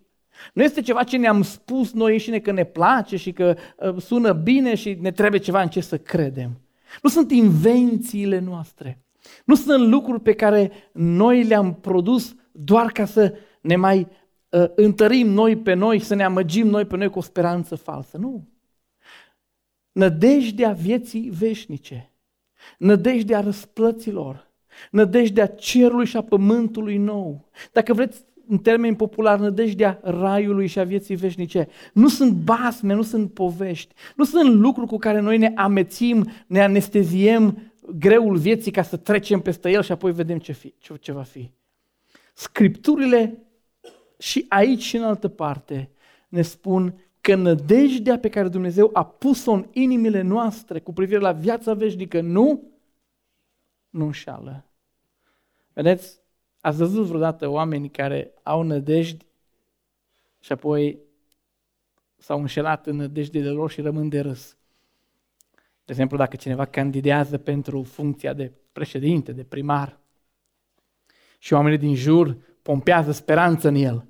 [SPEAKER 1] nu este ceva ce ne-am spus noi înșine că ne place și că uh, sună bine și ne trebuie ceva în ce să credem. Nu sunt invențiile noastre. Nu sunt lucruri pe care noi le-am produs doar ca să ne mai uh, întărim noi pe noi, să ne amăgim noi pe noi cu o speranță falsă. Nu. Nădejdea vieții veșnice, nădejdea răsplăților, nădejdea cerului și a pământului nou. Dacă vreți, în termeni popular, nădejdea raiului și a vieții veșnice. Nu sunt basme, nu sunt povești, nu sunt lucruri cu care noi ne amețim, ne anesteziem greul vieții ca să trecem peste el și apoi vedem ce, fi, ce, ce va fi. Scripturile și aici și în altă parte ne spun că nădejdea pe care Dumnezeu a pus-o în inimile noastre cu privire la viața veșnică nu, nu înșală. Vedeți, ați văzut vreodată oameni care au nădejdi și apoi s-au înșelat în nădejdile lor și rămân de râs. De exemplu, dacă cineva candidează pentru funcția de președinte, de primar, și oamenii din jur pompează speranță în el,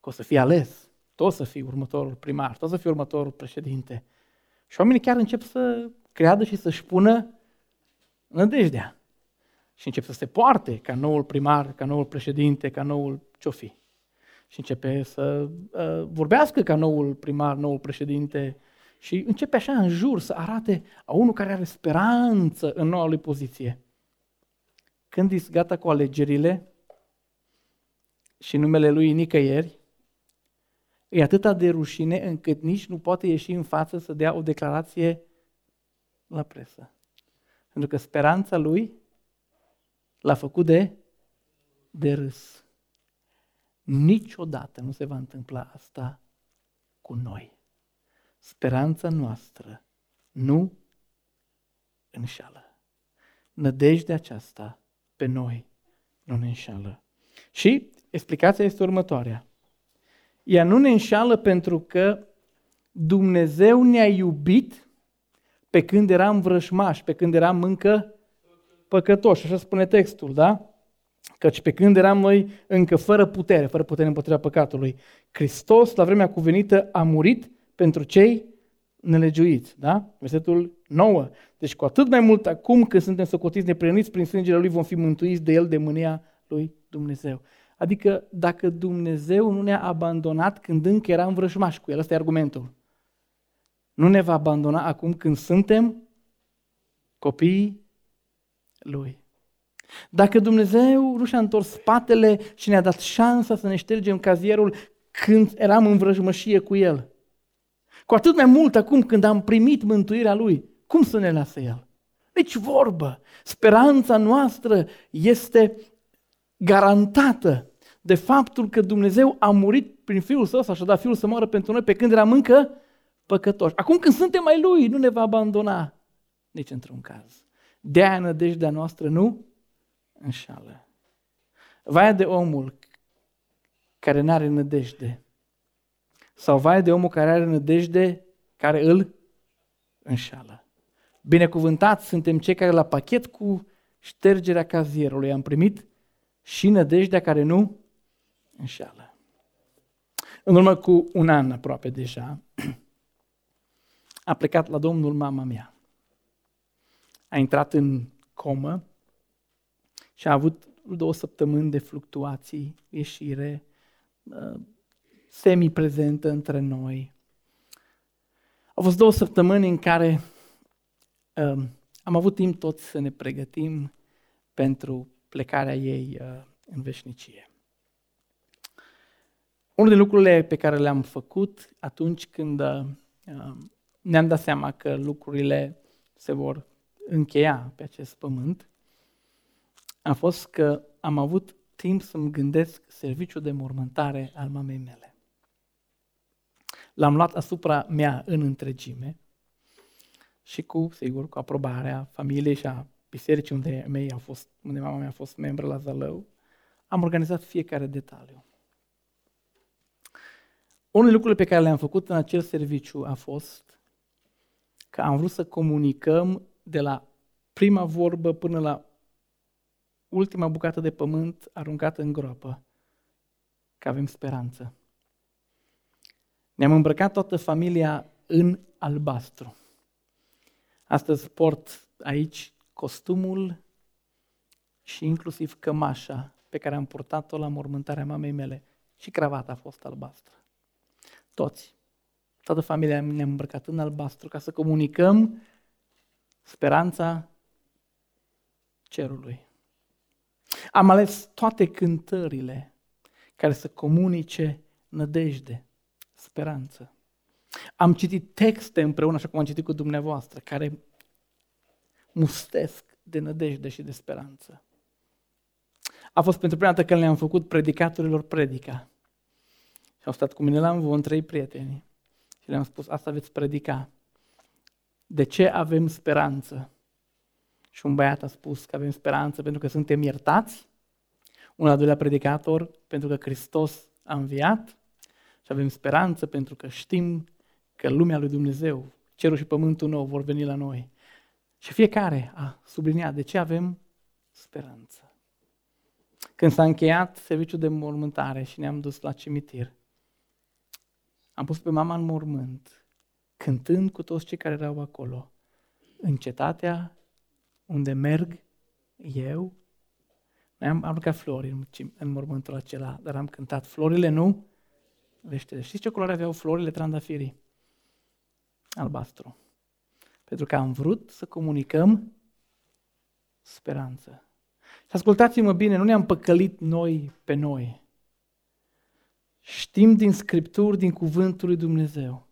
[SPEAKER 1] că o să fie ales, tot să fie următorul primar, tot să fie următorul președinte. Și oamenii chiar încep să creadă și să-și pună nădejdea și încep să se poarte ca noul primar, ca noul președinte, ca noul ce fi. Și începe să uh, vorbească ca noul primar, noul președinte și începe așa în jur să arate a unul care are speranță în noua lui poziție. Când ești gata cu alegerile și numele lui nicăieri, e atâta de rușine încât nici nu poate ieși în față să dea o declarație la presă. Pentru că speranța lui l-a făcut de, de râs. Niciodată nu se va întâmpla asta cu noi. Speranța noastră nu înșală. Nădejdea aceasta pe noi nu ne înșală. Și explicația este următoarea. Ea nu ne înșală pentru că Dumnezeu ne-a iubit pe când eram vrășmași, pe când eram încă păcătoși, așa spune textul, da? Căci pe când eram noi încă fără putere, fără putere împotriva păcatului, Hristos, la vremea cuvenită, a murit pentru cei nelegiuiți, da? Versetul 9. Deci cu atât mai mult acum când suntem socotiți nepreniți prin sângele Lui vom fi mântuiți de El de mânia Lui Dumnezeu. Adică dacă Dumnezeu nu ne-a abandonat când încă eram vrăjmași cu El, ăsta e argumentul. Nu ne va abandona acum când suntem copiii lui. Dacă Dumnezeu nu și-a întors spatele și ne-a dat șansa să ne ștergem cazierul când eram în vrăjmășie cu El, cu atât mai mult acum când am primit mântuirea Lui, cum să ne lasă El? Nici vorbă. Speranța noastră este garantată de faptul că Dumnezeu a murit prin Fiul Său, și a dat Fiul să moară pentru noi pe când eram încă păcătoși. Acum când suntem mai Lui, nu ne va abandona nici într-un caz. De-aia nădejdea noastră nu înșală. Vai de omul care nu are nădejde. Sau vai de omul care are nădejde care îl înșală. Binecuvântați suntem cei care la pachet cu ștergerea cazierului am primit și nădejdea care nu înșală. În urmă cu un an aproape deja, a plecat la Domnul mama mea a intrat în comă și a avut două săptămâni de fluctuații, ieșire, uh, semi-prezentă între noi. Au fost două săptămâni în care um, am avut timp toți să ne pregătim pentru plecarea ei uh, în veșnicie. Unul din lucrurile pe care le-am făcut atunci când uh, ne-am dat seama că lucrurile se vor încheia pe acest pământ a fost că am avut timp să-mi gândesc serviciul de mormântare al mamei mele. L-am luat asupra mea în întregime și cu, sigur, cu aprobarea familiei și a bisericii unde, mei au fost, unde mama mea a fost membră la Zălău, am organizat fiecare detaliu. Unul din lucrurile pe care le-am făcut în acel serviciu a fost că am vrut să comunicăm de la prima vorbă până la ultima bucată de pământ aruncată în groapă, că avem speranță. Ne-am îmbrăcat toată familia în albastru. Astăzi port aici costumul și inclusiv cămașa pe care am purtat-o la mormântarea mamei mele. Și cravata a fost albastră. Toți. Toată familia ne-a îmbrăcat în albastru ca să comunicăm speranța cerului. Am ales toate cântările care să comunice nădejde, speranță. Am citit texte împreună, așa cum am citit cu dumneavoastră, care mustesc de nădejde și de speranță. A fost pentru prima dată când le-am făcut predicatorilor predica. Și au stat cu mine la învon trei prieteni și le-am spus, asta veți predica. De ce avem speranță? Și un băiat a spus că avem speranță pentru că suntem iertați. Un al doilea predicator pentru că Hristos a înviat. Și avem speranță pentru că știm că lumea lui Dumnezeu, cerul și pământul nou vor veni la noi. Și fiecare a subliniat de ce avem speranță. Când s-a încheiat serviciul de mormântare și ne-am dus la cimitir, am pus pe mama în mormânt, cântând cu toți cei care erau acolo, în cetatea unde merg eu. Noi am aruncat flori în, în mormântul acela, dar am cântat florile nu vește. Știți ce culoare aveau florile trandafirii? Albastru. Pentru că am vrut să comunicăm speranță. Și ascultați-mă bine, nu ne-am păcălit noi pe noi. Știm din Scripturi, din Cuvântul lui Dumnezeu,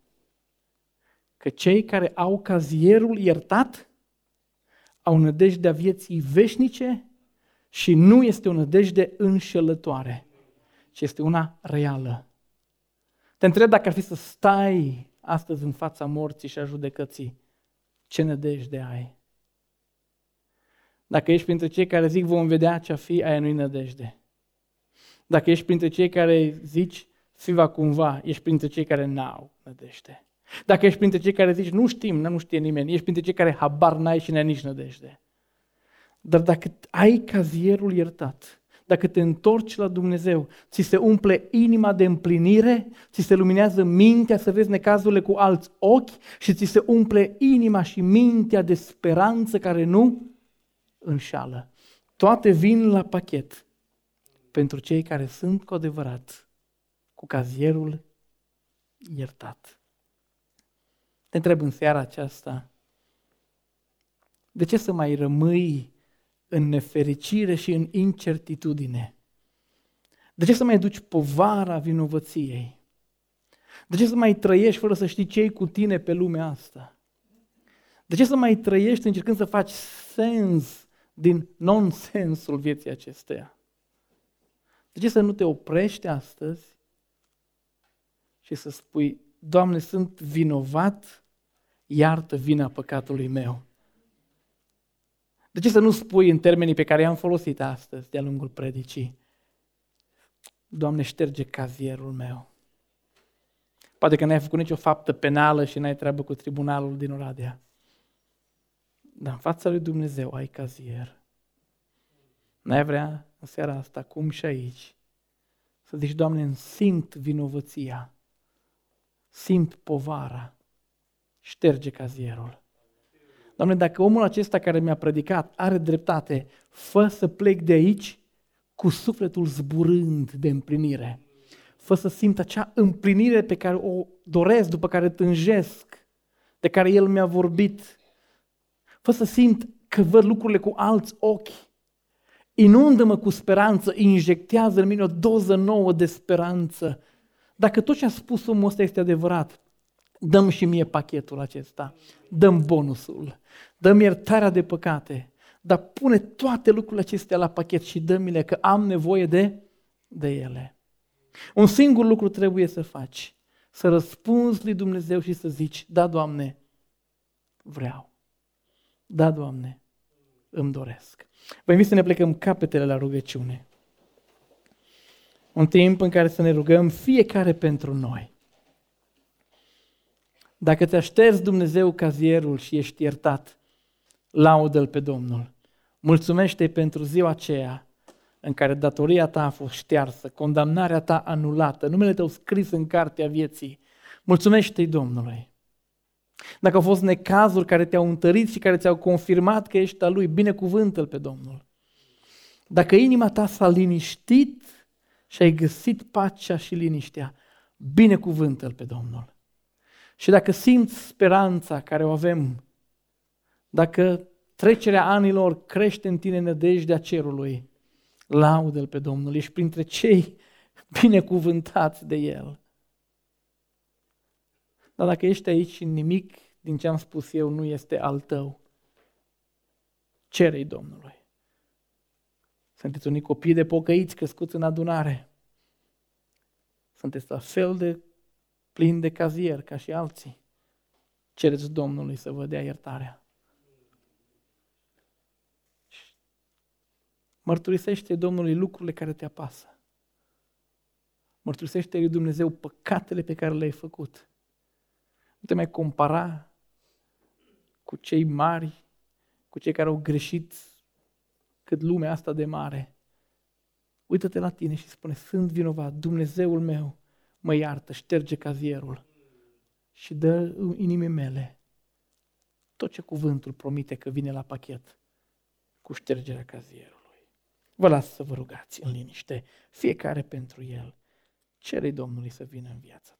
[SPEAKER 1] că cei care au cazierul iertat au nădejdea vieții veșnice și nu este o nădejde înșelătoare, ci este una reală. Te întreb dacă ar fi să stai astăzi în fața morții și a judecății, ce nădejde ai? Dacă ești printre cei care zic vom vedea ce-a fi, aia nu-i nădejde. Dacă ești printre cei care zici fi va cumva, ești printre cei care n-au nădejde. Dacă ești printre cei care zici nu știm, nu știe nimeni, ești printre cei care habar n-ai și n-ai nici nădejde. Dar dacă ai cazierul iertat, dacă te întorci la Dumnezeu, ți se umple inima de împlinire, ți se luminează mintea să vezi necazurile cu alți ochi și ți se umple inima și mintea de speranță care nu înșală. Toate vin la pachet pentru cei care sunt cu adevărat cu cazierul iertat. Te întreb în seara aceasta, de ce să mai rămâi în nefericire și în incertitudine? De ce să mai duci povara vinovăției? De ce să mai trăiești fără să știi ce cu tine pe lumea asta? De ce să mai trăiești încercând să faci sens din nonsensul vieții acesteia? De ce să nu te oprești astăzi și să spui, Doamne, sunt vinovat, iartă vina păcatului meu? De ce să nu spui în termenii pe care i-am folosit astăzi de-a lungul predicii? Doamne, șterge cazierul meu. Poate că n-ai făcut nicio faptă penală și n-ai treabă cu tribunalul din Oradea. Dar în fața lui Dumnezeu ai cazier. N-ai vrea în seara asta, cum și aici, să zici, Doamne, îmi simt vinovăția, simt povara, șterge cazierul. Doamne, dacă omul acesta care mi-a predicat are dreptate, fă să plec de aici cu sufletul zburând de împlinire. Fă să simt acea împlinire pe care o doresc, după care tânjesc, de care El mi-a vorbit. Fă să simt că văd lucrurile cu alți ochi. Inundă-mă cu speranță, injectează în mine o doză nouă de speranță. Dacă tot ce a spus omul ăsta este adevărat, dăm și mie pachetul acesta, dăm bonusul, dăm iertarea de păcate, dar pune toate lucrurile acestea la pachet și dă-mi-le că am nevoie de, de ele. Un singur lucru trebuie să faci, să răspunzi lui Dumnezeu și să zici, da, Doamne, vreau. Da, Doamne, îmi doresc. Vă invit să ne plecăm capetele la rugăciune. Un timp în care să ne rugăm fiecare pentru noi. Dacă te aștepți Dumnezeu cazierul și ești iertat, laudă-L pe Domnul. Mulțumește pentru ziua aceea în care datoria ta a fost ștearsă, condamnarea ta anulată, numele tău scris în cartea vieții. Mulțumește-i Domnului. Dacă au fost necazuri care te-au întărit și care ți-au confirmat că ești al Lui, binecuvântă-L pe Domnul. Dacă inima ta s-a liniștit și ai găsit pacea și liniștea, binecuvântă-L pe Domnul. Și dacă simți speranța care o avem, dacă trecerea anilor crește în tine nădejdea cerului, laudă-L pe Domnul, ești printre cei binecuvântați de El. Dar dacă ești aici și nimic din ce am spus eu nu este al tău, cere-i Domnului. Sunteți unii copii de pocăiți crescuți în adunare. Sunteți la fel de plin de cazier ca și alții. Cereți Domnului să vă dea iertarea. Mărturisește Domnului lucrurile care te apasă. Mărturisește lui Dumnezeu păcatele pe care le-ai făcut. Nu te mai compara cu cei mari, cu cei care au greșit cât lumea asta de mare. Uită-te la tine și spune, sunt vinovat, Dumnezeul meu mă iartă, șterge cazierul și dă inimii mele tot ce cuvântul promite că vine la pachet cu ștergerea cazierului. Vă las să vă rugați în liniște, fiecare pentru el. Cere Domnului să vină în viața